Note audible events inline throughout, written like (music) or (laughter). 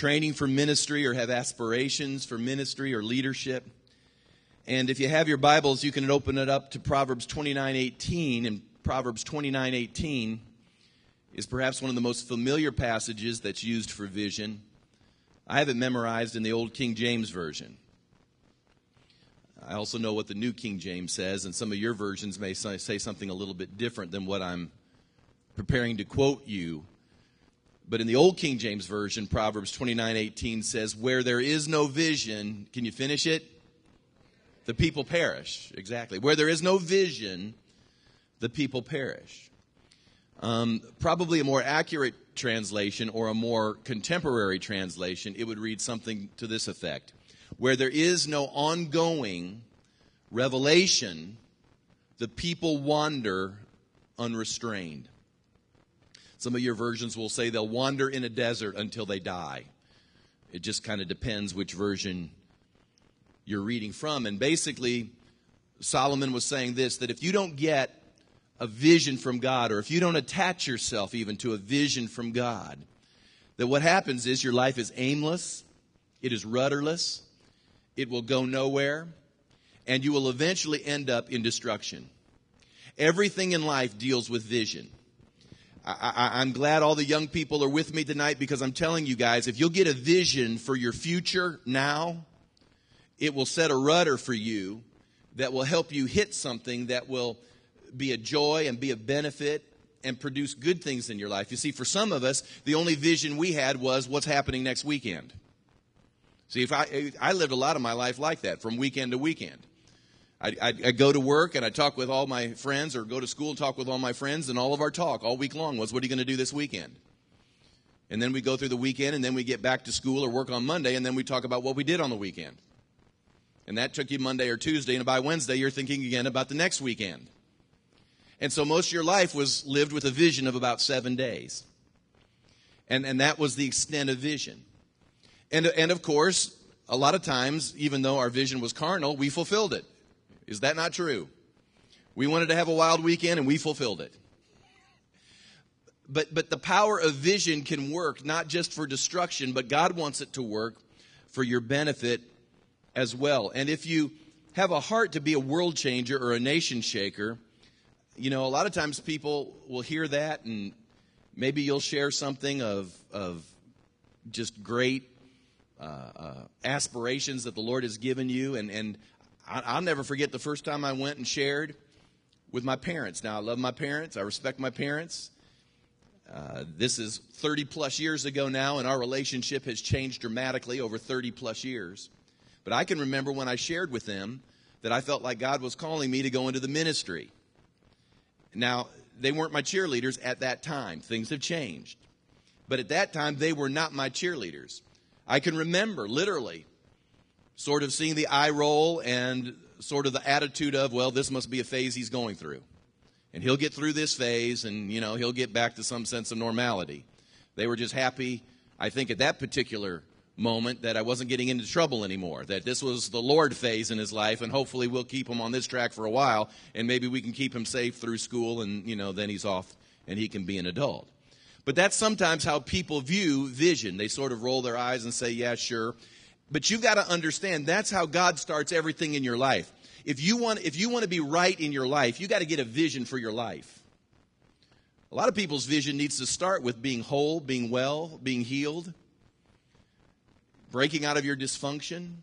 training for ministry or have aspirations for ministry or leadership. And if you have your Bibles, you can open it up to Proverbs 29:18 and Proverbs 29:18 is perhaps one of the most familiar passages that's used for vision. I have it memorized in the Old King James Version. I also know what the New King James says, and some of your versions may say something a little bit different than what I'm preparing to quote you. But in the Old King James Version, Proverbs 29:18 says, "Where there is no vision, can you finish it? The people perish." Exactly. Where there is no vision, the people perish. Um, probably a more accurate translation or a more contemporary translation, it would read something to this effect Where there is no ongoing revelation, the people wander unrestrained. Some of your versions will say they'll wander in a desert until they die. It just kind of depends which version you're reading from. And basically, Solomon was saying this that if you don't get a vision from God, or if you don't attach yourself even to a vision from God, that what happens is your life is aimless, it is rudderless, it will go nowhere, and you will eventually end up in destruction. Everything in life deals with vision. I, am glad all the young people are with me tonight because I'm telling you guys, if you'll get a vision for your future now, it will set a rudder for you that will help you hit something that will be a joy and be a benefit and produce good things in your life. You see, for some of us, the only vision we had was what's happening next weekend. See, if I, I lived a lot of my life like that, from weekend to weekend. I, I, I go to work and I talk with all my friends, or go to school and talk with all my friends, and all of our talk all week long was, "What are you going to do this weekend?" And then we go through the weekend, and then we get back to school or work on Monday, and then we talk about what we did on the weekend. And that took you Monday or Tuesday, and by Wednesday, you're thinking again about the next weekend. And so most of your life was lived with a vision of about seven days. And, and that was the extent of vision. And, and of course, a lot of times, even though our vision was carnal, we fulfilled it. Is that not true? We wanted to have a wild weekend and we fulfilled it. But, but the power of vision can work not just for destruction, but God wants it to work for your benefit as well. And if you have a heart to be a world changer or a nation shaker, you know, a lot of times people will hear that and maybe you'll share something of, of just great uh, uh, aspirations that the Lord has given you. And, and I, will never forget the first time I went and shared with my parents. Now, I love my parents, I respect my parents. Uh, this is 30 plus years ago now, and our relationship has changed dramatically over 30 plus years. But I can remember when I shared with them that I felt like God was calling me to go into the ministry. Now, they weren't my cheerleaders at that time. Things have changed. But at that time, they were not my cheerleaders. I can remember literally sort of seeing the eye roll and sort of the attitude of, well, this must be a phase he's going through. And he'll get through this phase and, you know, he'll get back to some sense of normality. They were just happy, I think, at that particular moment that I wasn't getting into trouble anymore, that this was the Lord phase in his life, and hopefully we'll keep him on this track for a while, and maybe we can keep him safe through school, and, you know, then he's off and he can be an adult. But that's sometimes how people view vision. They sort of roll their eyes and say, yeah, sure. But you've got to understand that's how God starts everything in your life. If you want, if you want to be right in your life, you got to get a vision for your life. A lot of people's vision needs to start with being whole, being well, being healed breaking out of your dysfunction.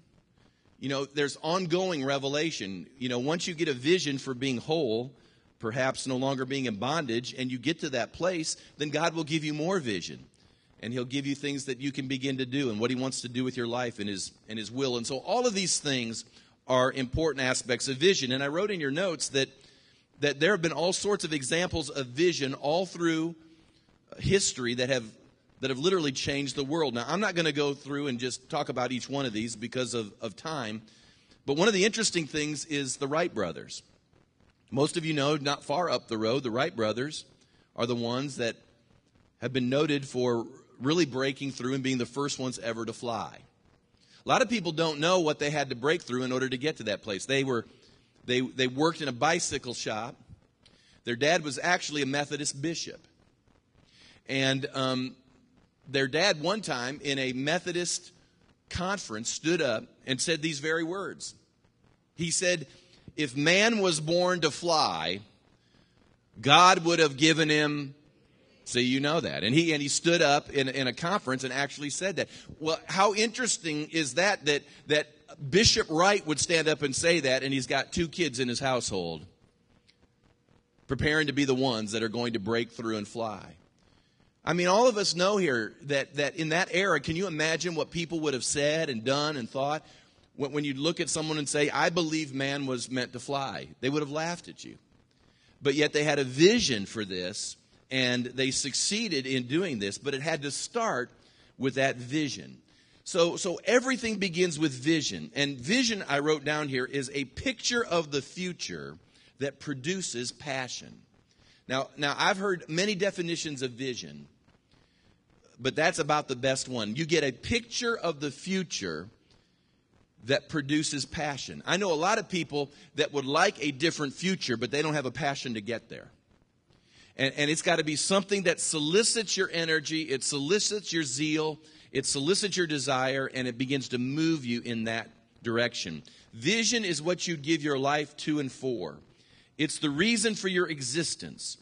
You know, there's ongoing revelation. You know, once you get a vision for being whole, perhaps no longer being in bondage, and you get to that place, then God will give you more vision. And He'll give you things that you can begin to do and what He wants to do with your life and His, and His will. And so all of these things are important aspects of vision. And I wrote in your notes that, that there have been all sorts of examples of vision all through history that have that have literally changed the world. Now, I'm not going to go through and just talk about each one of these because of, of time, but one of the interesting things is the Wright brothers. Most of you know, not far up the road, the Wright brothers are the ones that have been noted for really breaking through and being the first ones ever to fly. A lot of people don't know what they had to break through in order to get to that place. They were they they worked in a bicycle shop. Their dad was actually a Methodist bishop, and um, their dad, one time in a Methodist conference, stood up and said these very words. He said, If man was born to fly, God would have given him. So you know that. And he and he stood up in, in a conference and actually said that. Well, how interesting is that that that Bishop Wright would stand up and say that, and he's got two kids in his household preparing to be the ones that are going to break through and fly. I mean, all of us know here that, that in that era, can you imagine what people would have said and done and thought? When, when you look at someone and say, I believe man was meant to fly, they would have laughed at you. But yet they had a vision for this, and they succeeded in doing this, but it had to start with that vision. So, so everything begins with vision. And vision, I wrote down here, is a picture of the future that produces passion. Now, now I've heard many definitions of vision, but that's about the best one. You get a picture of the future that produces passion. I know a lot of people that would like a different future, but they don't have a passion to get there. And, and it's got to be something that solicits your energy, it solicits your zeal, it solicits your desire, and it begins to move you in that direction. Vision is what you give your life to and for. It's the reason for your existence.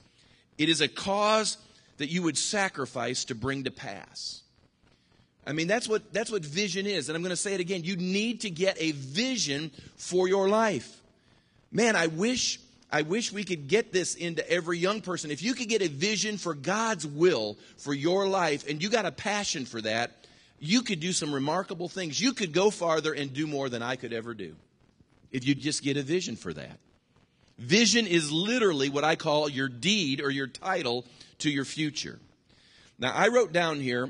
It is a cause that you would sacrifice to bring to pass. I mean, that's what, that's what vision is. And I'm going to say it again. You need to get a vision for your life. Man, I wish, I wish we could get this into every young person. If you could get a vision for God's will for your life and you got a passion for that, you could do some remarkable things. You could go farther and do more than I could ever do if you just get a vision for that. Vision is literally what I call your deed or your title to your future. Now, I wrote down here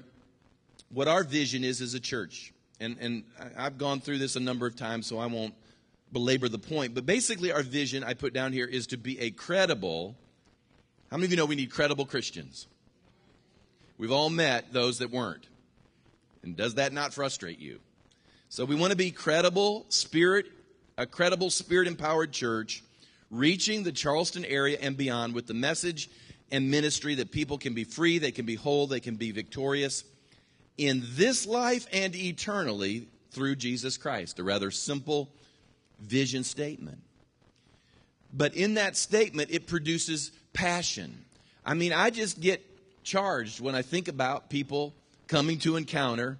what our vision is as a church. And, and I've gone through this a number of times, so I won't belabor the point. But basically, our vision I put down here is to be a credible. How many of you know we need credible Christians? We've all met those that weren't. And does that not frustrate you? So we want to be credible, spirit, a credible, spirit empowered church reaching the Charleston area and beyond with the message and ministry that people can be free, they can be whole, they can be victorious in this life and eternally through Jesus Christ. A rather simple vision statement. But in that statement, it produces passion. I mean, I just get charged when I think about people coming to encounter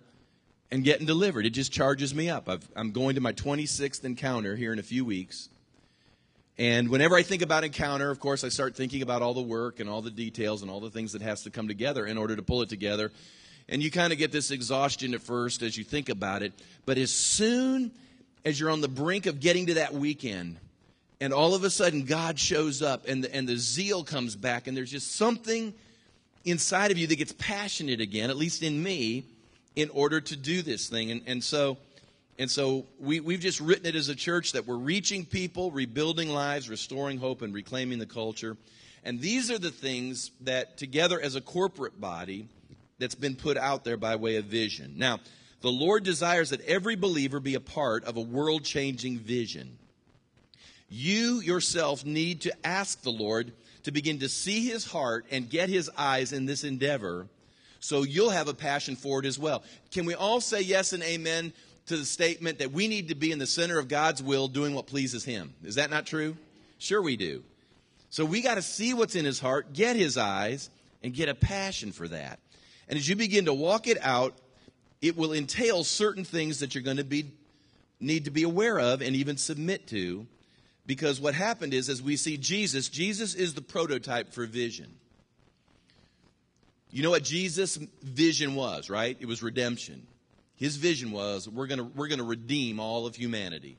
and getting delivered. It just charges me up. i am going to my 26th encounter here in a few weeks. And whenever I think about Encounter, of course, I start thinking about all the work and all the details and all the things that has to come together in order to pull it together. And you kind of get this exhaustion at first as you think about it. But as soon as you're on the brink of getting to that weekend, and all of a sudden God shows up and the, and the zeal comes back, and there's just something inside of you that gets passionate again, at least in me, in order to do this thing. And, and so and so we, we've just written it as a church that we're reaching people, rebuilding lives, restoring hope, and reclaiming the culture. And these are the things that, together as a corporate body, that's been put out there by way of vision. Now, the Lord desires that every believer be a part of a world changing vision. You yourself need to ask the Lord to begin to see his heart and get his eyes in this endeavor so you'll have a passion for it as well. Can we all say yes and amen to the statement that we need to be in the center of God's will doing what pleases Him. Is that not true? Sure, we do. So we got to see what's in His heart, get His eyes, and get a passion for that. And as you begin to walk it out, it will entail certain things that you're going to be need to be aware of and even submit to. Because what happened is as we see Jesus Jesus is the prototype for vision. You know what Jesus vision was right? It was redemption. His vision was we're going to we're going to redeem all of humanity.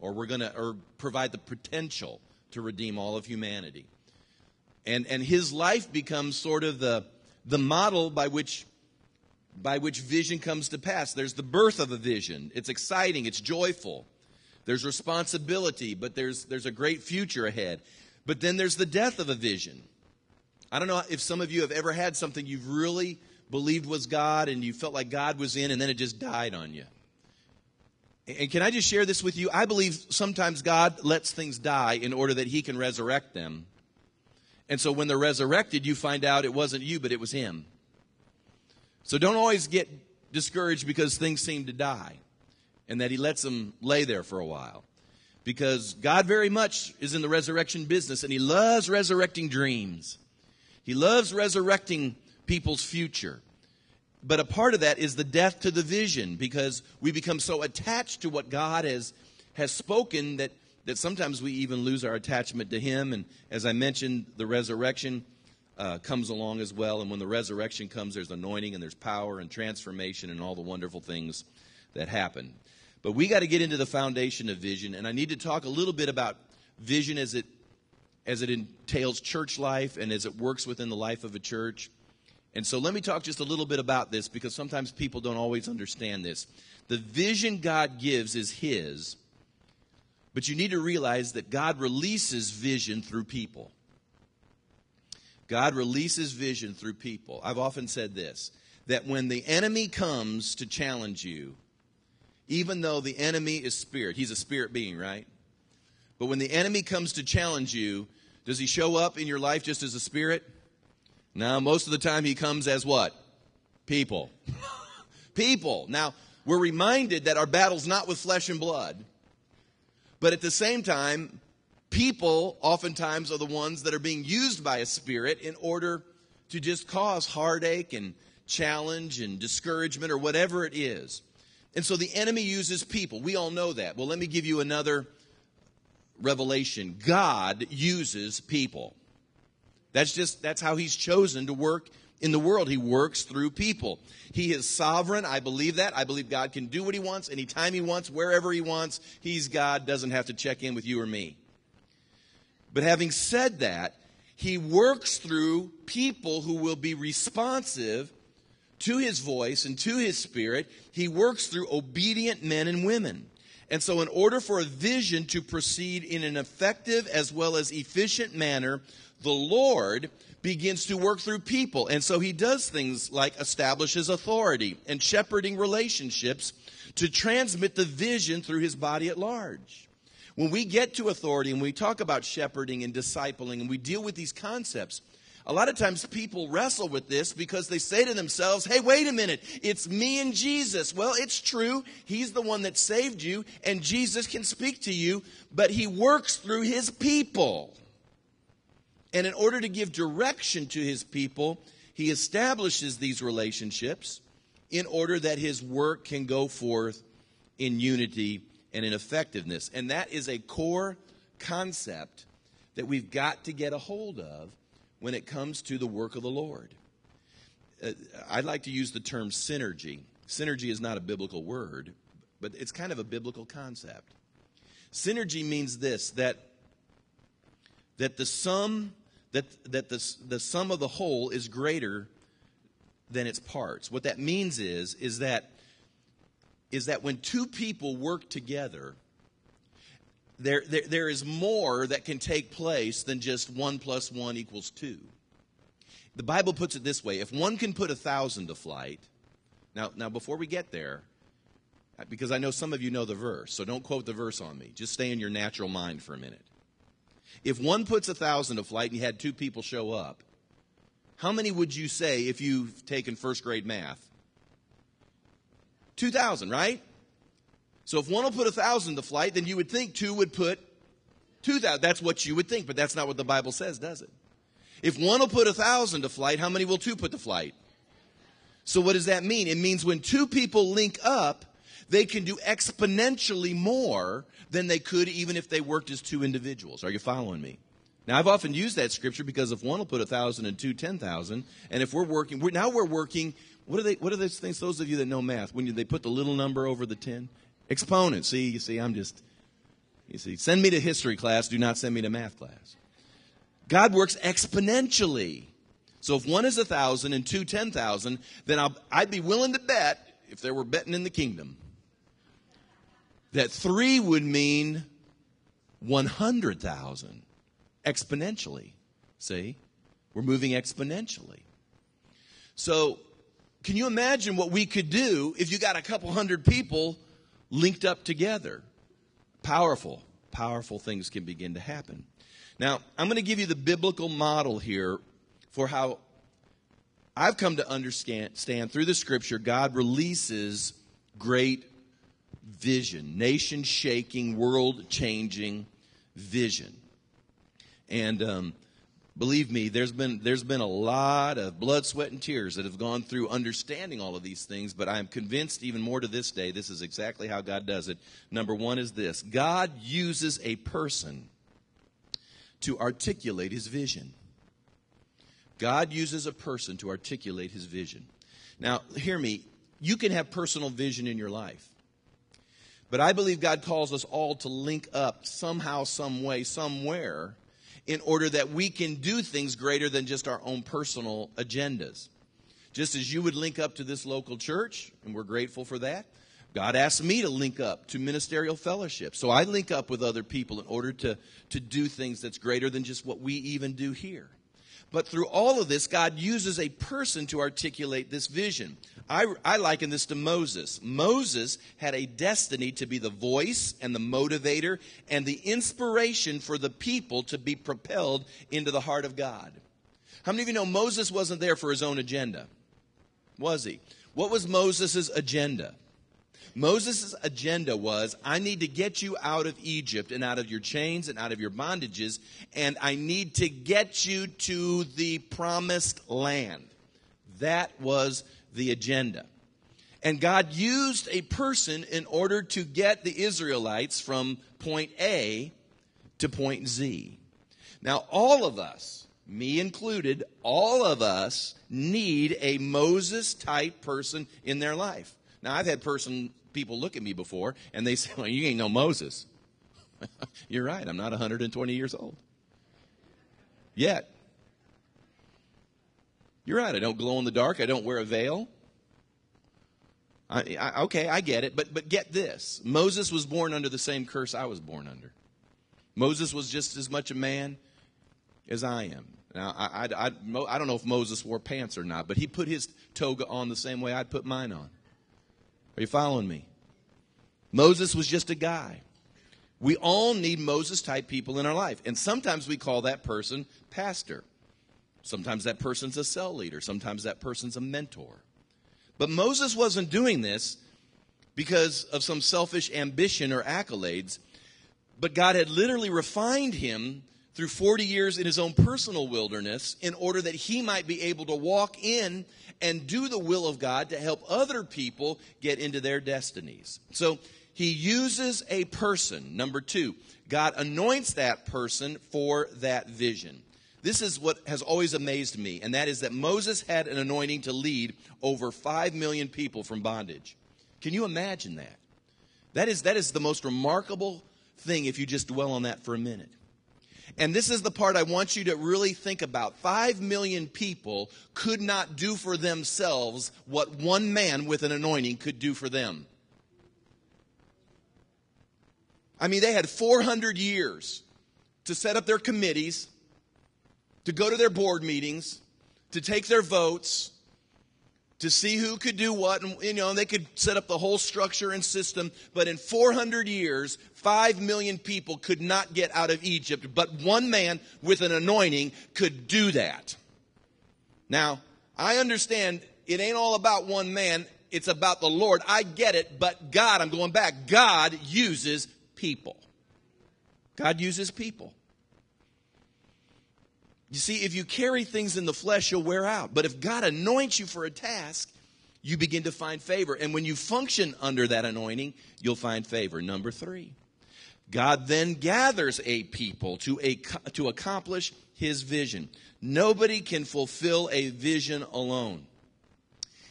Or we're going to or provide the potential to redeem all of humanity. And and his life becomes sort of the the model by which by which vision comes to pass. There's the birth of a vision. It's exciting, it's joyful. There's responsibility, but there's there's a great future ahead. But then there's the death of a vision. I don't know if some of you have ever had something you've really believed was God and you felt like God was in and then it just died on you. And can I just share this with you? I believe sometimes God lets things die in order that he can resurrect them. And so when they're resurrected, you find out it wasn't you, but it was him. So don't always get discouraged because things seem to die and that he lets them lay there for a while. Because God very much is in the resurrection business and he loves resurrecting dreams. He loves resurrecting people's future. But a part of that is the death to the vision because we become so attached to what God has, has spoken that, that sometimes we even lose our attachment to Him. And as I mentioned, the resurrection uh, comes along as well. And when the resurrection comes, there's anointing and there's power and transformation and all the wonderful things that happen. But we got to get into the foundation of vision. And I need to talk a little bit about vision as it, as it entails church life and as it works within the life of a church. And so let me talk just a little bit about this because sometimes people don't always understand this. The vision God gives is His, but you need to realize that God releases vision through people. God releases vision through people. I've often said this that when the enemy comes to challenge you, even though the enemy is spirit, he's a spirit being, right? But when the enemy comes to challenge you, does he show up in your life just as a spirit? Now, most of the time he comes as what? People. (laughs) People. Now, we're reminded that our battle's not with flesh and blood, but at the same time, people oftentimes are the ones that are being used by a spirit in order to just cause heartache and challenge and discouragement or whatever it is. And so the enemy uses people. We all know that. Well, let me give you another revelation. God uses people. That's just, that's how he's chosen to work in the world. He works through people. He is sovereign. I believe that. I believe God can do what he wants, anytime he wants, wherever he wants. He's God, doesn't have to check in with you or me. But having said that, he works through people who will be responsive to his voice and to his spirit. He works through obedient men and women. And so, in order for a vision to proceed in an effective as well as efficient manner, the Lord begins to work through people. And so he does things like establishes authority and shepherding relationships to transmit the vision through his body at large. When we get to authority and we talk about shepherding and discipling and we deal with these concepts, a lot of times people wrestle with this because they say to themselves, hey, wait a minute, it's me and Jesus. Well, it's true. He's the one that saved you, and Jesus can speak to you, but he works through his people. And in order to give direction to his people, he establishes these relationships in order that his work can go forth in unity and in effectiveness. And that is a core concept that we've got to get a hold of when it comes to the work of the Lord. Uh, I'd like to use the term synergy. Synergy is not a biblical word, but it's kind of a biblical concept. Synergy means this that that the sum that, that the, the sum of the whole is greater than its parts. What that means is, is that, is that when two people work together, there, there, there is more that can take place than just one plus one equals two. The Bible puts it this way if one can put a thousand to flight, now, now before we get there, because I know some of you know the verse, so don't quote the verse on me. Just stay in your natural mind for a minute. If one puts a thousand to flight and you had two people show up, how many would you say if you've taken first grade math? 2,000, right? So if one will put a thousand to flight, then you would think two would put 2,000. That's what you would think, but that's not what the Bible says, does it? If one will put a thousand to flight, how many will two put to flight? So what does that mean? It means when two people link up, they can do exponentially more than they could even if they worked as two individuals. Are you following me? Now, I've often used that scripture because if one will put a thousand and two, ten thousand, and if we're working, we're, now we're working. What are they? What are those things? Those of you that know math, when you, they put the little number over the ten, exponent. See, you see, I'm just. You see, send me to history class. Do not send me to math class. God works exponentially. So if one is a thousand and two ten thousand, then I'll, I'd be willing to bet if there were betting in the kingdom that three would mean 100,000 exponentially. See? We're moving exponentially. So, can you imagine what we could do if you got a couple hundred people linked up together? Powerful, powerful things can begin to happen. Now, I'm going to give you the biblical model here for how I've come to understand through the scripture, God releases great vision, nation shaking, world changing vision. And um, believe me, there's been, there's been a lot of blood, sweat, and tears that have gone through understanding all of these things, but I am convinced even more to this day, this is exactly how God does it. Number one is this God uses a person to articulate his vision. God uses a person to articulate his vision. Now, hear me. You can have personal vision in your life. But I believe God calls us all to link up somehow, some way, somewhere in order that we can do things greater than just our own personal agendas. Just as you would link up to this local church, and we're grateful for that, God asked me to link up to ministerial fellowship. So I link up with other people in order to, to do things that's greater than just what we even do here. But through all of this, God uses a person to articulate this vision. I, I liken this to Moses. Moses had a destiny to be the voice and the motivator and the inspiration for the people to be propelled into the heart of God. How many of you know Moses wasn't there for his own agenda? Was he? What was Moses' agenda? Moses' agenda was I need to get you out of Egypt and out of your chains and out of your bondages, and I need to get you to the promised land. That was the agenda. And God used a person in order to get the Israelites from point A to point Z. Now, all of us, me included, all of us need a Moses type person in their life. Now, I've had person, people look at me before and they say, Well, you ain't no Moses. (laughs) You're right, I'm not 120 years old. Yet. You're right. I don't glow in the dark. I don't wear a veil. I, I, okay, I get it. But, but get this Moses was born under the same curse I was born under. Moses was just as much a man as I am. Now, I, I, I, I don't know if Moses wore pants or not, but he put his toga on the same way I'd put mine on. Are you following me? Moses was just a guy. We all need Moses type people in our life. And sometimes we call that person pastor. Sometimes that person's a cell leader. Sometimes that person's a mentor. But Moses wasn't doing this because of some selfish ambition or accolades, but God had literally refined him through 40 years in his own personal wilderness in order that he might be able to walk in and do the will of God to help other people get into their destinies. So he uses a person. Number two, God anoints that person for that vision. This is what has always amazed me, and that is that Moses had an anointing to lead over 5 million people from bondage. Can you imagine that? That is, that is the most remarkable thing if you just dwell on that for a minute. And this is the part I want you to really think about. Five million people could not do for themselves what one man with an anointing could do for them. I mean, they had 400 years to set up their committees, to go to their board meetings, to take their votes, to see who could do what. And, you know, they could set up the whole structure and system. But in 400 years, 5 million people could not get out of Egypt. But one man with an anointing could do that. Now, I understand it ain't all about one man. It's about the Lord. I get it. But God, I'm going back. God uses people. God uses people. You see, if you carry things in the flesh, you'll wear out. But if God anoints you for a task, you begin to find favor. And when you function under that anointing, you'll find favor. Number three, God then gathers a people to, a, to accomplish his vision. Nobody can fulfill a vision alone.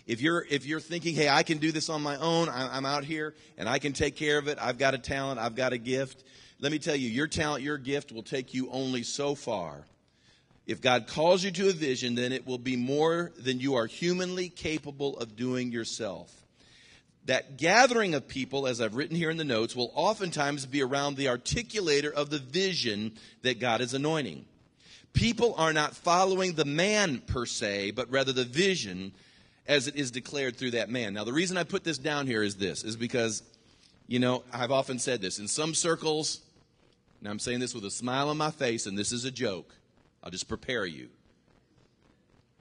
If you're, if you're thinking, hey, I can do this on my own, I'm out here and I can take care of it, I've got a talent, I've got a gift, let me tell you, your talent, your gift will take you only so far if God calls you to a vision, then it will be more than you are humanly capable of doing yourself. That gathering of people, as I've written here in the notes, will oftentimes be around the articulator of the vision that God is anointing. People are not following the man per se, but rather the vision as it is declared through that man. Now, the reason I put this down here is this, is because, you know, I've often said this. In some circles, and I'm saying this with a smile on my face, and this is a joke I'll just prepare you,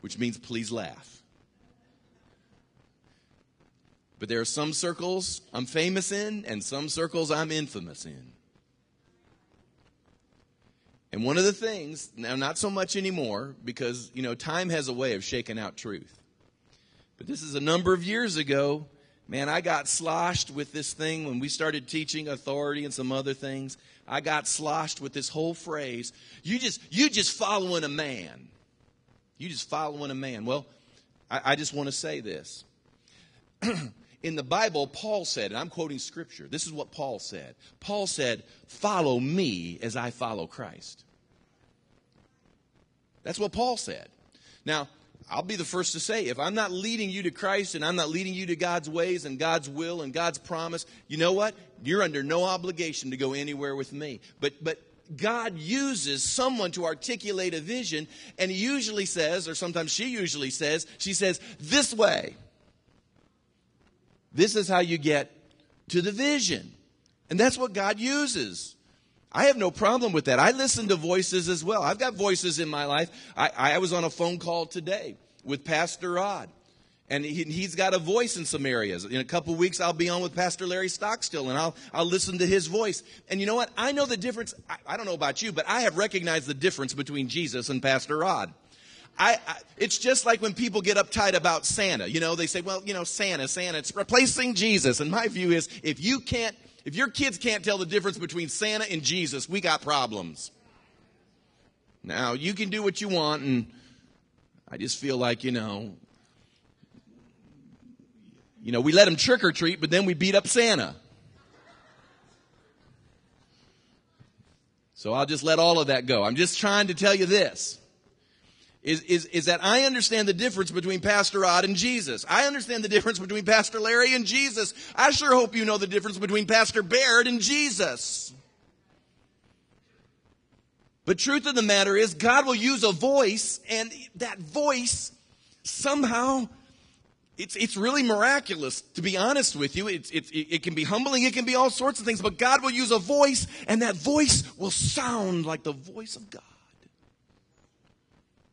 which means please laugh. But there are some circles I'm famous in and some circles I'm infamous in. And one of the things, now not so much anymore, because, you know, time has a way of shaking out truth. But this is a number of years ago. Man, I got sloshed with this thing when we started teaching authority and some other things. I got sloshed with this whole phrase. You just, you just following a man. You just following a man. Well, I, I just want to say this. (clears throat) In the Bible, Paul said, and I'm quoting scripture, this is what Paul said. Paul said, Follow me as I follow Christ. That's what Paul said. Now, I'll be the first to say, if I'm not leading you to Christ and I'm not leading you to God's ways and God's will and God's promise, you know what? You're under no obligation to go anywhere with me. But, but God uses someone to articulate a vision, and He usually says, or sometimes she usually says, she says, this way. This is how you get to the vision. And that's what God uses. I have no problem with that. I listen to voices as well. I've got voices in my life. I, I was on a phone call today with Pastor Rod. And he, has got a voice in some areas. In a couple weeks, I'll be on with Pastor Larry Stockstill, and I'll, I'll listen to his voice. And you know what? I know the difference. I, I don't know about you, but I have recognized the difference between Jesus and Pastor Rod. I, I, it's just like when people get uptight about Santa. You know, they say, well, you know, Santa, Santa, it's replacing Jesus. And my view is, if you can't if your kids can't tell the difference between Santa and Jesus, we got problems. Now, you can do what you want, and I just feel like, you know, you know, we let them trick or treat, but then we beat up Santa. So I'll just let all of that go. I'm just trying to tell you this is, is, is that I understand the difference between Pastor Rod and Jesus. I understand the difference between Pastor Larry and Jesus. I sure hope you know the difference between Pastor Baird and Jesus. But truth of the matter is, God will use a voice, and that voice somehow it's, it's really miraculous, to be honest with you. It's, it's, it can be humbling, it can be all sorts of things, but God will use a voice, and that voice will sound like the voice of God.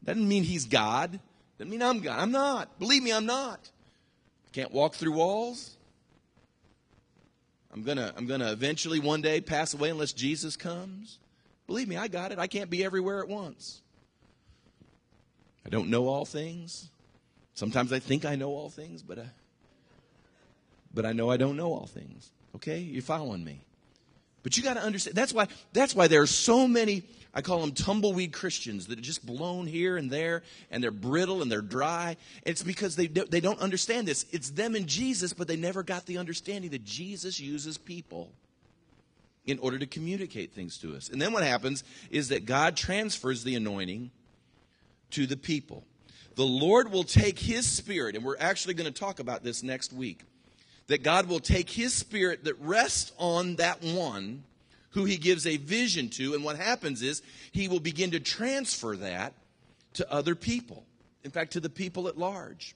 Doesn't mean he's God. Doesn't mean I'm God. I'm not. Believe me, I'm not. Can't walk through walls. I'm gonna I'm gonna eventually one day pass away unless Jesus comes. Believe me, I got it. I can't be everywhere at once. I don't know all things. Sometimes I think I know all things, but I, but I know I don't know all things. Okay? You're following me. But you got to understand that's why that's why there are so many I call them tumbleweed Christians that are just blown here and there and they're brittle and they're dry. It's because they, they don't understand this. It's them and Jesus, but they never got the understanding that Jesus uses people in order to communicate things to us. And then what happens is that God transfers the anointing to the people. The Lord will take His Spirit, and we're actually going to talk about this next week. That God will take His Spirit that rests on that one who he gives a vision to. And what happens is he will begin to transfer that to other people, in fact, to the people at large.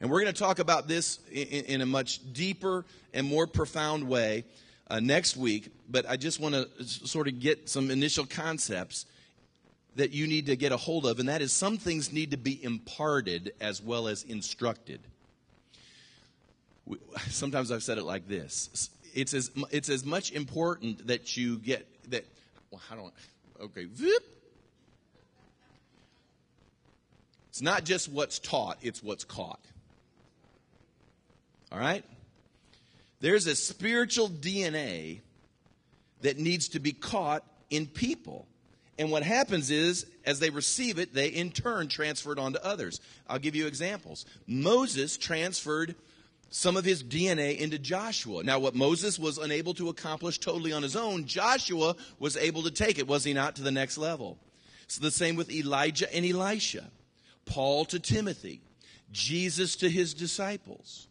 And we're going to talk about this in, in a much deeper and more profound way uh, next week. But I just want to sort of get some initial concepts that you need to get a hold of, and that is some things need to be imparted as well as instructed. (laughs) Sometimes I've said it like this it's as it's as much important that you get that. Well, how do I? Okay. It's not just what's taught; it's what's caught. All right. There's a spiritual DNA that needs to be caught in people. And what happens is, as they receive it, they in turn transfer it on to others. I'll give you examples. Moses transferred some of his DNA into Joshua. Now, what Moses was unable to accomplish totally on his own, Joshua was able to take it, was he not, to the next level? It's the same with Elijah and Elisha, Paul to Timothy, Jesus to his disciples.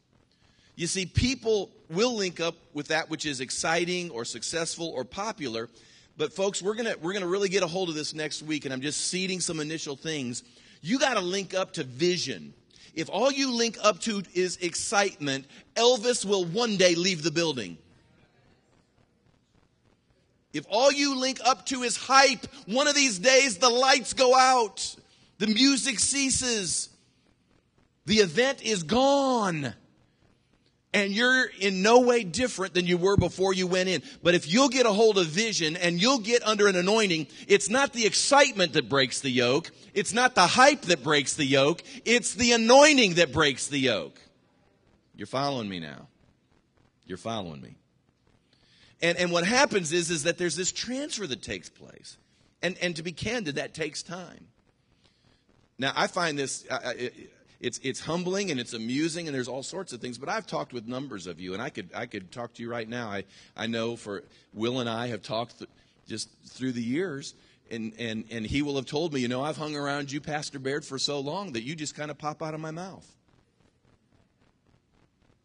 You see, people will link up with that which is exciting or successful or popular. But folks, we're gonna we're gonna really get a hold of this next week, and I'm just seeding some initial things. You got to link up to vision if all you link up to is excitement, Elvis will one day leave the building. If all you link up to is hype, one of these days the lights go out, the music ceases, the event is gone. And you're in no way different than you were before you went in. But if you'll get a hold of vision and you'll get under an anointing, it's not the excitement that breaks the yoke. It's not the hype that breaks the yoke. It's the anointing that breaks the yoke. You're following me now. You're following me. And, and what happens is, is that there's this transfer that takes place. And, and to be candid, that takes time. Now, I find this, it's, it's humbling and it's amusing and there's all sorts of things. But I've talked with numbers of you, and I could, I could talk to you right now. I, I know for Will and I have talked th- just through the years, and, and, and he will have told me, you know, I've hung around you, Pastor Baird, for so long that you just kind of pop out of my mouth.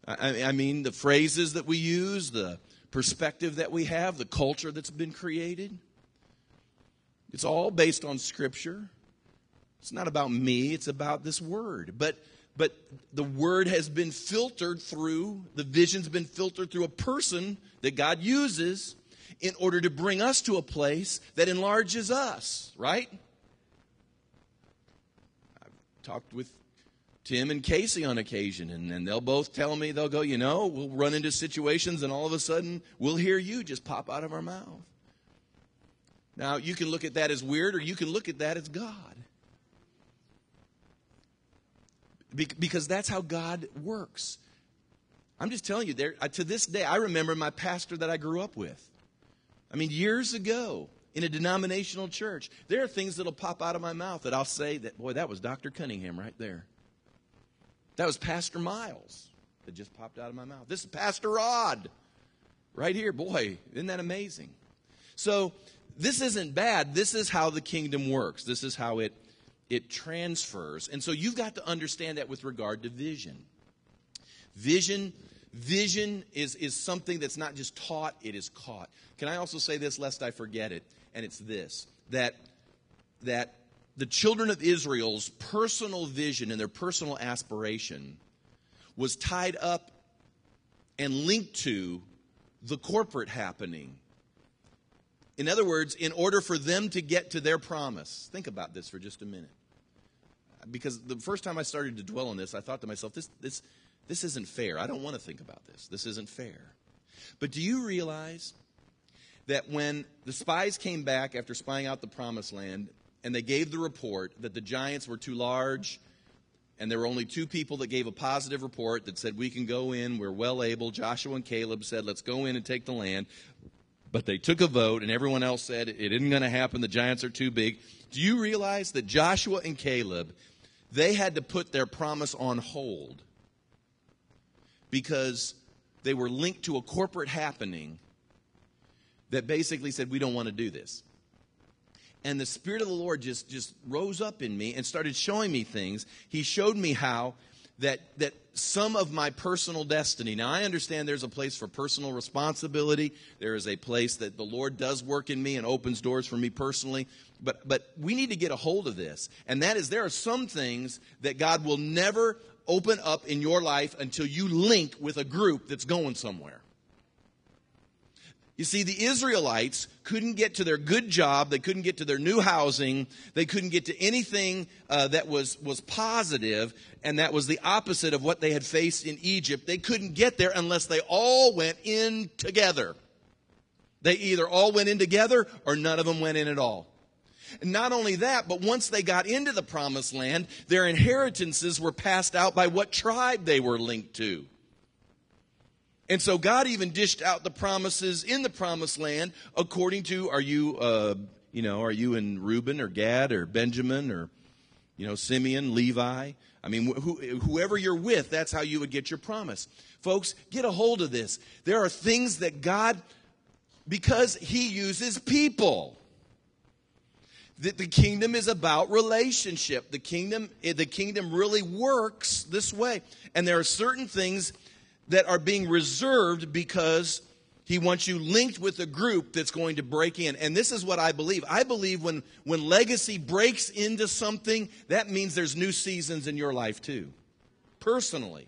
I, I mean, the phrases that we use, the perspective that we have, the culture that's been created. It's all based on Scripture. It's not about me, it's about this word. But but the word has been filtered through, the vision's been filtered through a person that God uses in order to bring us to a place that enlarges us, right? I've talked with Tim and Casey on occasion, and, and they'll both tell me, they'll go, you know, we'll run into situations, and all of a sudden, we'll hear you just pop out of our mouth. Now, you can look at that as weird, or you can look at that as God because that's how God works. I'm just telling you, there to this day, I remember my pastor that I grew up with. I mean, years ago in a denominational church, there are things that'll pop out of my mouth that I'll say that, boy, that was Dr. Cunningham right there. That was Pastor Miles that just popped out of my mouth. This is Pastor Rod right here. Boy, isn't that amazing? So, this isn't bad. This is how the kingdom works. This is how it it transfers. And so you've got to understand that with regard to vision. Vision vision is, is something that's not just taught, it is caught. Can I also say this lest I forget it? And it's this that that the children of Israel's personal vision and their personal aspiration was tied up and linked to the corporate happening. In other words, in order for them to get to their promise, think about this for just a minute because the first time I started to dwell on this, I thought to myself, this, this, this isn't fair. I don't want to think about this. This isn't fair. But do you realize that when the spies came back after spying out the promised land and they gave the report that the giants were too large and there were only two people that gave a positive report that said, We can go in, we're well able. Joshua and Caleb said, Let's go in and take the land. But they took a vote, and everyone else said, It isn't going to happen. The giants are too big. Do you realize that Joshua and Caleb they had to put their promise on hold because they were linked to a corporate happening that basically said, We don't want to do this. And the Spirit of the Lord just, just rose up in me and started showing me things. He showed me how that, that some of my personal destiny. Now, I understand there's a place for personal responsibility. There is a place that the Lord does work in me and opens doors for me personally. But, but we need to get a hold of this. And that is, there are some things that God will never open up in your life until you link with a group that's going somewhere. You see, the Israelites couldn't get to their good job. They couldn't get to their new housing. They couldn't get to anything uh, that was, was positive, and that was the opposite of what they had faced in Egypt. They couldn't get there unless they all went in together. They either all went in together or none of them went in at all. And not only that, but once they got into the promised land, their inheritances were passed out by what tribe they were linked to. And so God even dished out the promises in the promised land according to are you, uh, you know, are you in Reuben or Gad or Benjamin or, you know, Simeon, Levi? I mean, wh- whoever you're with, that's how you would get your promise. Folks, get a hold of this. There are things that God, because He uses people. That the kingdom is about relationship. The kingdom, the kingdom really works this way. And there are certain things that are being reserved because he wants you linked with a group that's going to break in. And this is what I believe. I believe when, when legacy breaks into something, that means there's new seasons in your life too. Personally.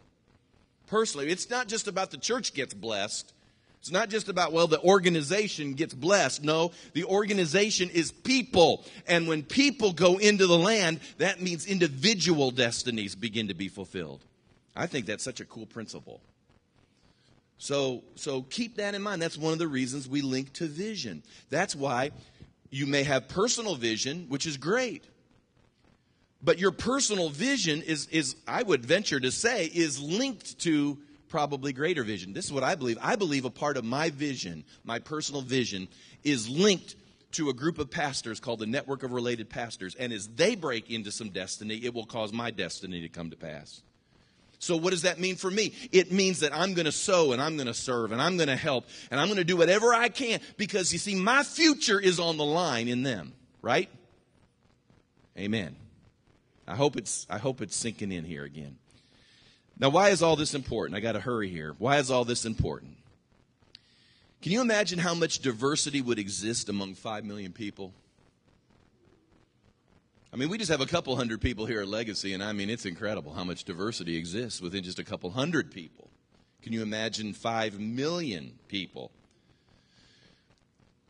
Personally. It's not just about the church gets blessed. It's not just about, well, the organization gets blessed. No, the organization is people. And when people go into the land, that means individual destinies begin to be fulfilled. I think that's such a cool principle. So, so keep that in mind. That's one of the reasons we link to vision. That's why you may have personal vision, which is great. But your personal vision is, is, I would venture to say, is linked to probably greater vision. This is what I believe. I believe a part of my vision, my personal vision, is linked to a group of pastors called the Network of Related Pastors. And as they break into some destiny, it will cause my destiny to come to pass. So, what does that mean for me? It means that I'm going to sow and I'm going to serve and I'm going to help and I'm going to do whatever I can because you see, my future is on the line in them, right? Amen. I hope it's, I hope it's sinking in here again. Now, why is all this important? I got to hurry here. Why is all this important? Can you imagine how much diversity would exist among 5 million people? I mean, we just have a couple hundred people here at Legacy, and I mean, it's incredible how much diversity exists within just a couple hundred people. Can you imagine 5 million people?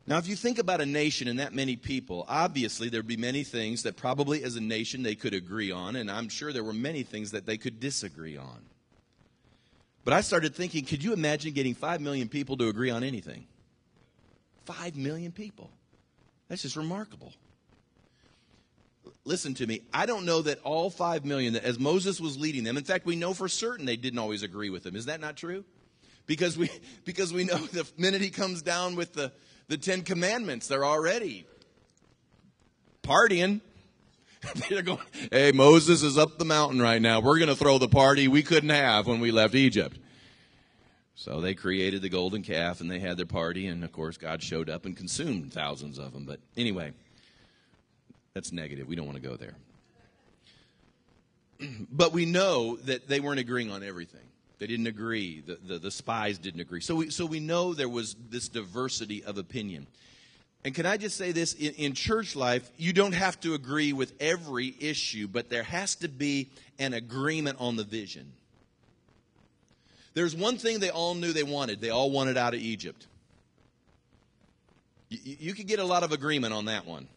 Now, if you think about a nation and that many people, obviously there'd be many things that probably as a nation they could agree on, and I'm sure there were many things that they could disagree on. But I started thinking, could you imagine getting 5 million people to agree on anything? 5 million people. That's just remarkable. Listen to me. I don't know that all 5 million, that as Moses was leading them, in fact, we know for certain they didn't always agree with him. Is that not true? Because we, (laughs) because we know the minute he comes down with the, the Ten Commandments, they're already partying. (laughs) They're going, hey, Moses is up the mountain right now. We're going to throw the party we couldn't have when we left Egypt. So they created the golden calf and they had their party, and of course, God showed up and consumed thousands of them. But anyway, that's negative. We don't want to go there. (clears throat) but we know that they weren't agreeing on everything. They didn't agree. The, the, the spies didn't agree. So we, so we know there was this diversity of opinion. And can I just say this? In, in, church life, you don't have to agree with every issue, but there has to be an agreement on the vision. There's one thing they all knew they wanted they all wanted out of Egypt. You, you could get a lot of agreement on that one.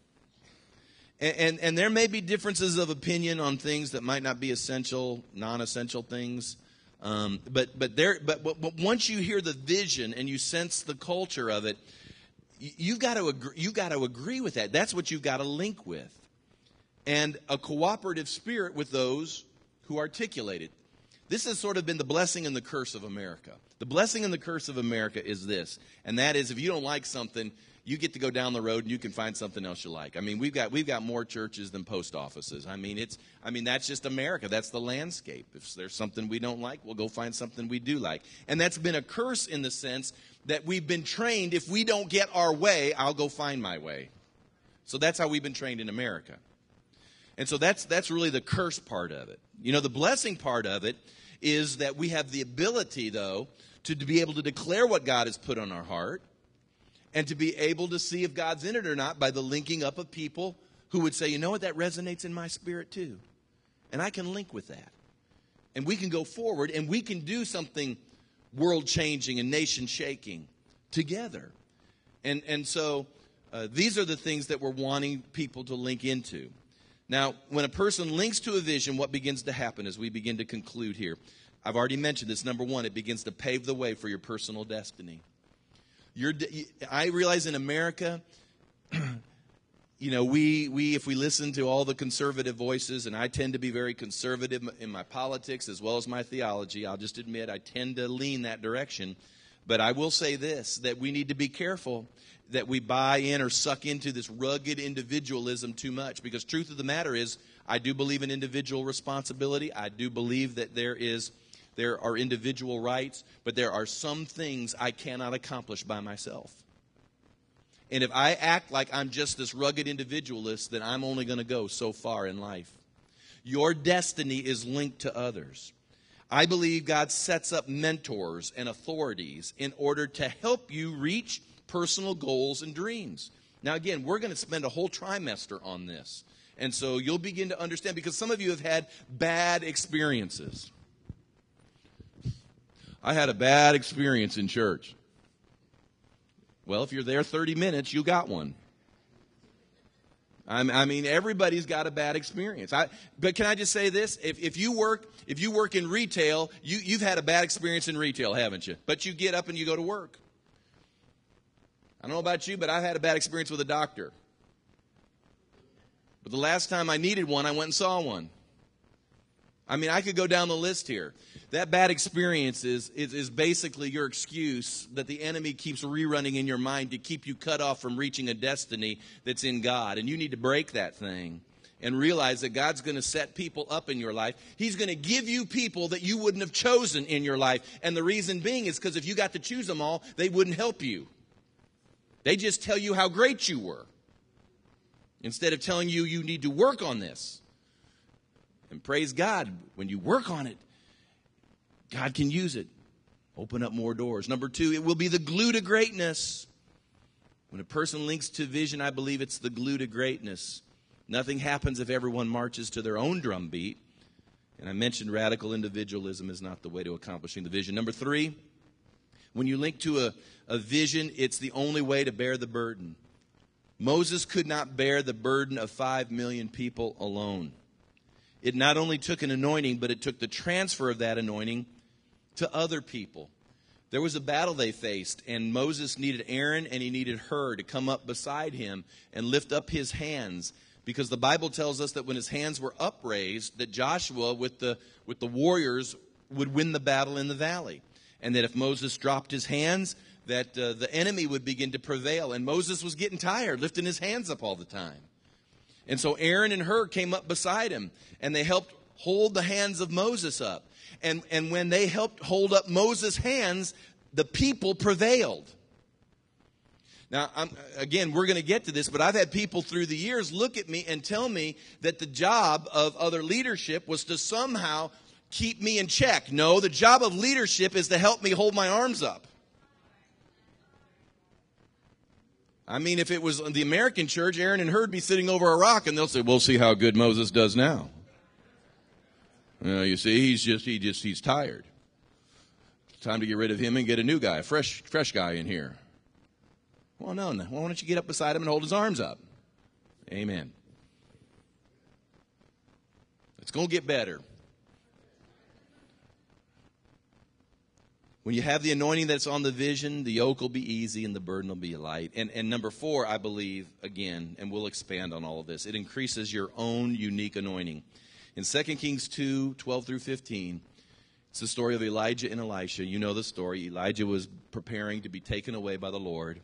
And, and, and there may be differences of opinion on things that might not be essential, non essential things. Um, but but there but, but, but once you hear the vision and you sense the culture of it, you've got to agree, you've got to agree with that. That's what you've got to link with, and a cooperative spirit with those who articulate it. This has sort of been the blessing and the curse of America. The blessing and the curse of America is this, and that is if you don't like something, you get to go down the road and you can find something else you like. I mean, we've got we've got more churches than post offices. I mean, it's I mean that's just America. That's the landscape. If there's something we don't like, we'll go find something we do like. And that's been a curse in the sense that we've been trained if we don't get our way, I'll go find my way. So that's how we've been trained in America. And so that's that's really the curse part of it. You know, the blessing part of it is that we have the ability though to, be able to declare what God has put on our heart and to be able to see if God's in it or not by the linking up of people who would say, you know what, that resonates in my spirit too. And I can link with that. And we can go forward and we can do something world changing and nation shaking together. And, and so uh, these are the things that we're wanting people to link into. Now, when a person links to a vision, what begins to happen as we begin to conclude here? I've already mentioned this. Number one, it begins to pave the way for your personal destiny. You're, I realize in America, (clears throat) you know, we, we, if we listen to all the conservative voices, and I tend to be very conservative in my politics as well as my theology, I'll just admit I tend to lean that direction. But I will say this that we need to be careful that we buy in or suck into this rugged individualism too much. Because, truth of the matter is, I do believe in individual responsibility. I do believe that there is there are individual rights, but there are some things I cannot accomplish by myself. And if I act like I'm just this rugged individualist, then I'm only going to go so far in life. Your destiny is linked to others. I believe God sets up mentors and authorities in order to help you reach personal goals and dreams. Now, again, we're going to spend a whole trimester on this. And so you'll begin to understand because some of you have had bad experiences. I had a bad experience in church. Well, if you're there 30 minutes, you got one. I mean, everybody's got a bad experience. I, but can I just say this? If, if you work, if you work in retail, you, you've had a bad experience in retail, haven't you? But you get up and you go to work. I don't know about you, but I've had a bad experience with a doctor. But the last time I needed one, I went and saw one. I mean, I could go down the list here. That bad experience is, is, is, basically your excuse that the enemy keeps rerunning in your mind to keep you cut off from reaching a destiny that's in God. And you need to break that thing and realize that God's going to set people up in your life. He's going to give you people that you wouldn't have chosen in your life. And the reason being is because if you got to choose them all, they wouldn't help you. They just tell you how great you were instead of telling you you need to work on this. And praise God, when you work on it, God can use it. Open up more doors. Number two, it will be the glue to greatness. When a person links to vision, I believe it's the glue to greatness. Nothing happens if everyone marches to their own drumbeat. And I mentioned radical individualism is not the way to accomplishing the vision. Number three, when you link to a, a vision, it's the only way to bear the burden. Moses could not bear the burden of five million people alone. It not only took an anointing, but it took the transfer of that anointing to other people. There was a battle they faced, and Moses needed Aaron and he needed Hur to come up beside him and lift up his hands. Because the Bible tells us that when his hands were upraised, that Joshua with the, with the warriors would win the battle in the valley. And that if Moses dropped his hands, that uh, the enemy would begin to prevail. And Moses was getting tired, lifting his hands up all the time. And so Aaron and Hur came up beside him and they helped hold the hands of Moses up. And, and when they helped hold up Moses' hands, the people prevailed. Now, I'm, again, we're going to get to this, but I've had people through the years look at me and tell me that the job of other leadership was to somehow keep me in check. No, the job of leadership is to help me hold my arms up. I mean, if it was the American church, Aaron and would be sitting over a rock and they'll say, we'll see how good Moses does now. You see, he's just, he just, he's tired. Time to get rid of him and get a new guy, a fresh, fresh guy in here. Well, no, no. Why don't you get up beside him and hold his arms up? Amen. It's going to get better. When you have the anointing that's on the vision, the yoke will be easy and the burden will be light. And, and number four, I believe, again, and we'll expand on all of this, it increases your own unique anointing. In 2 Kings 2 12 through 15, it's the story of Elijah and Elisha. You know the story. Elijah was preparing to be taken away by the Lord,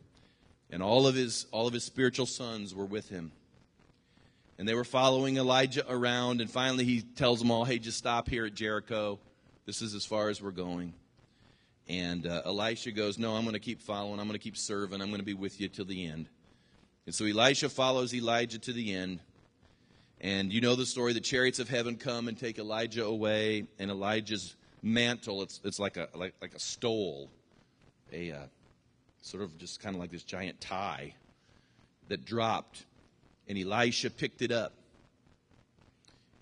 and all of his, all of his spiritual sons were with him. And they were following Elijah around, and finally he tells them all, hey, just stop here at Jericho. This is as far as we're going. And uh, Elisha goes, No, I'm going to keep following. I'm going to keep serving. I'm going to be with you till the end. And so Elisha follows Elijah to the end. And you know the story the chariots of heaven come and take Elijah away, and Elijah's mantle, it's, it's like, a, like, like a stole, a uh, sort of just kind of like this giant tie that dropped. And Elisha picked it up.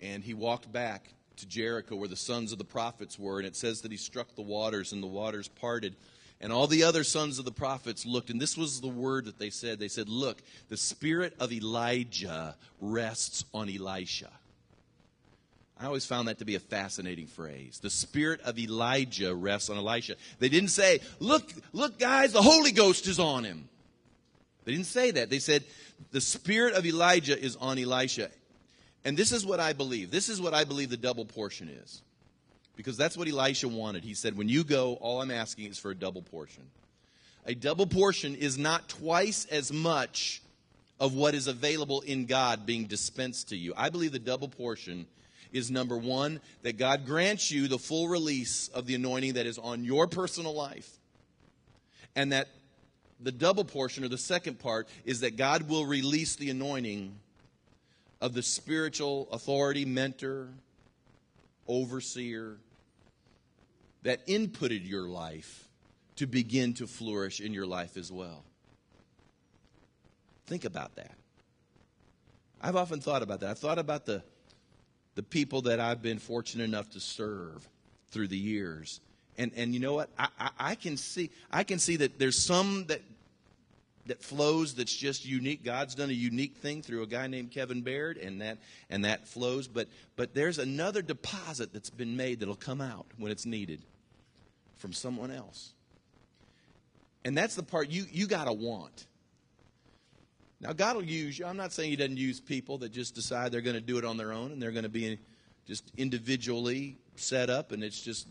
And he walked back to Jericho where the sons of the prophets were, and it says that he struck the waters, and the waters parted. And all the other sons of the prophets looked, and this was the word that they said. They said, Look, the spirit of Elijah rests on Elisha. I always found that to be a fascinating phrase. The spirit of Elijah rests on Elisha. They didn't say, Look, look, guys, the Holy Ghost is on him. They didn't say that. They said, The spirit of Elijah is on Elisha. And this is what I believe. This is what I believe the double portion is. Because that's what Elisha wanted. He said, When you go, all I'm asking is for a double portion. A double portion is not twice as much of what is available in God being dispensed to you. I believe the double portion is number one, that God grants you the full release of the anointing that is on your personal life. And that the double portion, or the second part, is that God will release the anointing of the spiritual authority, mentor, overseer that inputted your life to begin to flourish in your life as well. Think about that. I've often thought about that. I've thought about the, the people that I've been fortunate enough to serve through the years. And, and you know what? I, I, I can see I can see that there's some that that flows that's just unique. God's done a unique thing through a guy named Kevin Baird, and that and that flows. But but there's another deposit that's been made that'll come out when it's needed from someone else. And that's the part you you gotta want. Now God will use you. I'm not saying He doesn't use people that just decide they're going to do it on their own and they're going to be just individually set up, and it's just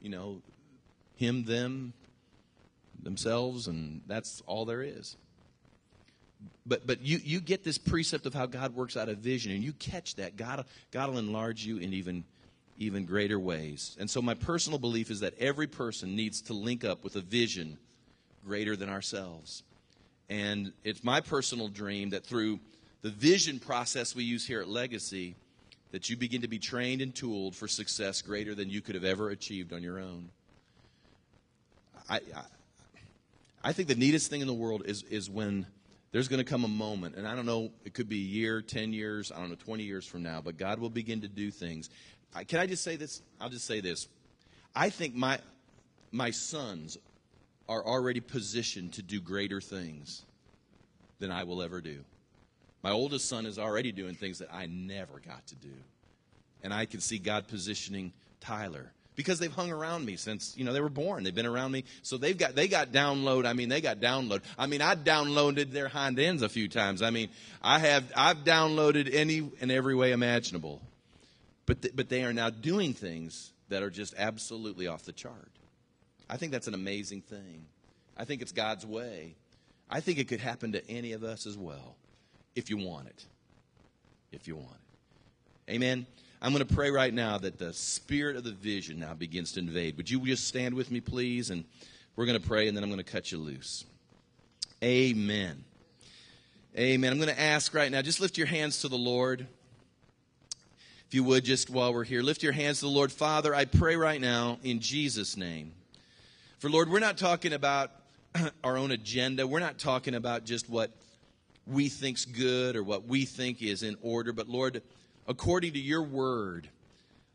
you know him, them, themselves, and that's all there is. But but you, you get this precept of how God works out a vision, and you catch that. God, God will enlarge you in even even greater ways. And so my personal belief is that every person needs to link up with a vision greater than ourselves. And it's my personal dream that through the vision process we use here at Legacy, that you begin to be trained and tooled for success greater than you could have ever achieved on your own. I, I, I think the neatest thing in the world is, is when there's going to come a moment, and I don't know, it could be a year, 10 years, I don't know, 20 years from now, but God will begin to do things. I, can I just say this? I'll just say this. I think my, my sons are already positioned to do greater things than I will ever do. My oldest son is already doing things that I never got to do. And I can see God positioning Tyler because they've hung around me since you know they were born. They've been around me, so they've got they got download. I mean, they got download. I mean, I downloaded their hind ends a few times. I mean, I have I've downloaded any and every way imaginable, but th- but they are now doing things that are just absolutely off the chart. I think that's an amazing thing. I think it's God's way. I think it could happen to any of us as well, if you want it. If you want it. Amen. I'm going to pray right now that the spirit of the vision now begins to invade. Would you just stand with me, please? And we're going to pray, and then I'm going to cut you loose. Amen. Amen. I'm going to ask right now, just lift your hands to the Lord. If you would, just while we're here, lift your hands to the Lord. Father, I pray right now in Jesus' name. For Lord, we're not talking about (clears throat) our own agenda. We're not talking about just what we think's good or what we think is in order, but Lord, according to your word,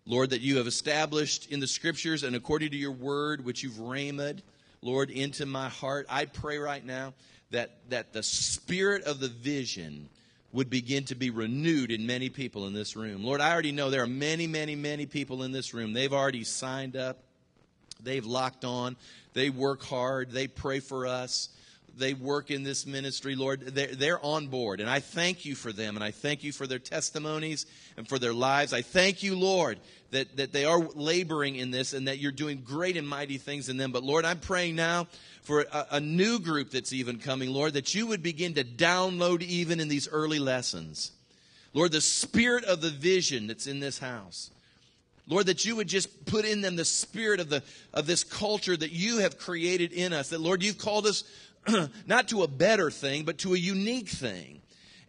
Lord, that you have established in the scriptures and according to your word, which you've rhemaed, Lord, into my heart. I pray right now that, that the spirit of the vision would begin to be renewed in many people in this room. Lord, I already know there are many, many, many people in this room. They've already signed up, they've locked on, they work hard, they pray for us they work in this ministry, Lord, they're, they're on board. And I thank you for them, and I thank you for their testimonies and for their lives. I thank you, Lord, that, that they are laboring in this and that you're doing great and mighty things in them. But Lord, I'm praying now for a, a new group that's even coming, Lord, that you would begin to download even in these early lessons. Lord, the spirit of the vision that's in this house. Lord, that you would just put in them the spirit of the of this culture that you have created in us. That Lord, you've called us (clears throat) not to a better thing, but to a unique thing.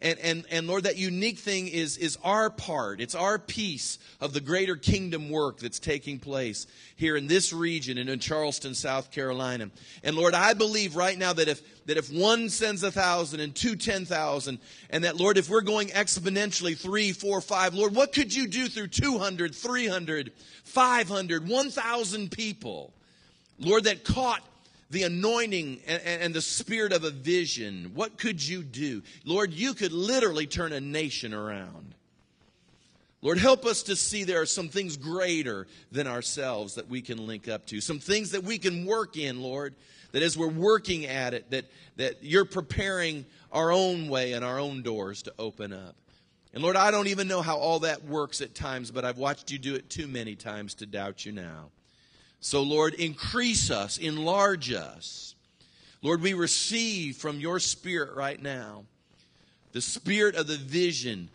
And, and, and Lord, that unique thing is, is our part. It's our piece of the greater kingdom work that's taking place here in this region and in Charleston, South Carolina. And Lord, I believe right now that if, that if one sends a thousand and two ten thousand, and that Lord, if we're going exponentially three, four, five, Lord, what could you do through 200, 300, 500, 1,000 people? Lord, that caught the anointing and, and, the spirit of a vision, what could you do? Lord, you could literally turn a nation around. Lord, help us to see there are some things greater than ourselves that we can link up to, some things that we can work in, Lord, that as we're working at it, that, that you're preparing our own way and our own doors to open up. And Lord, I don't even know how all that works at times, but I've watched you do it too many times to doubt you now. So, Lord, increase us, enlarge us. Lord, we receive from your spirit right now the spirit of the vision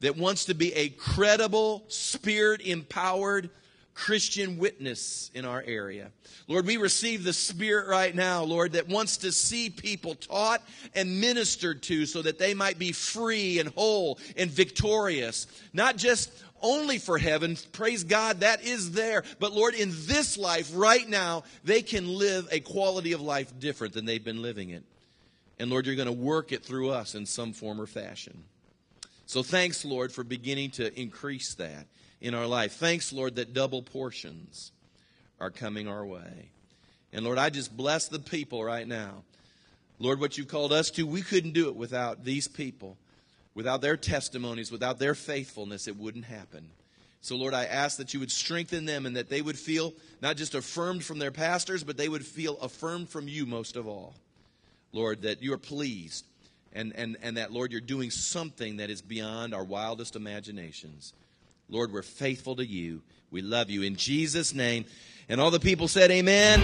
that wants to be a credible, spirit empowered Christian witness in our area. Lord, we receive the Spirit right now, Lord, that wants to see people taught and ministered to so that they might be free and whole and victorious. Not just only for heaven. Praise God, that is there. But Lord, in this life right now, they can live a quality of life different than they've been living it. And Lord, you're going to work it through us in some form or fashion. So thanks, Lord, for beginning to increase that in our life. Thanks, Lord, that double portions are coming our way. And Lord, I just bless the people right now Lord, what you've called us to, we couldn't do it without these people, without their testimonies, without their faithfulness, it wouldn't happen. So, Lord, I ask that you would strengthen them and that they would feel not just affirmed from their pastors, but they would feel affirmed from you most of all. Lord, that you are pleased and, and, and that, Lord, you're doing something that is beyond our wildest imaginations. Lord, we're faithful to you. We love you. In Jesus' name. And all the people said, Amen.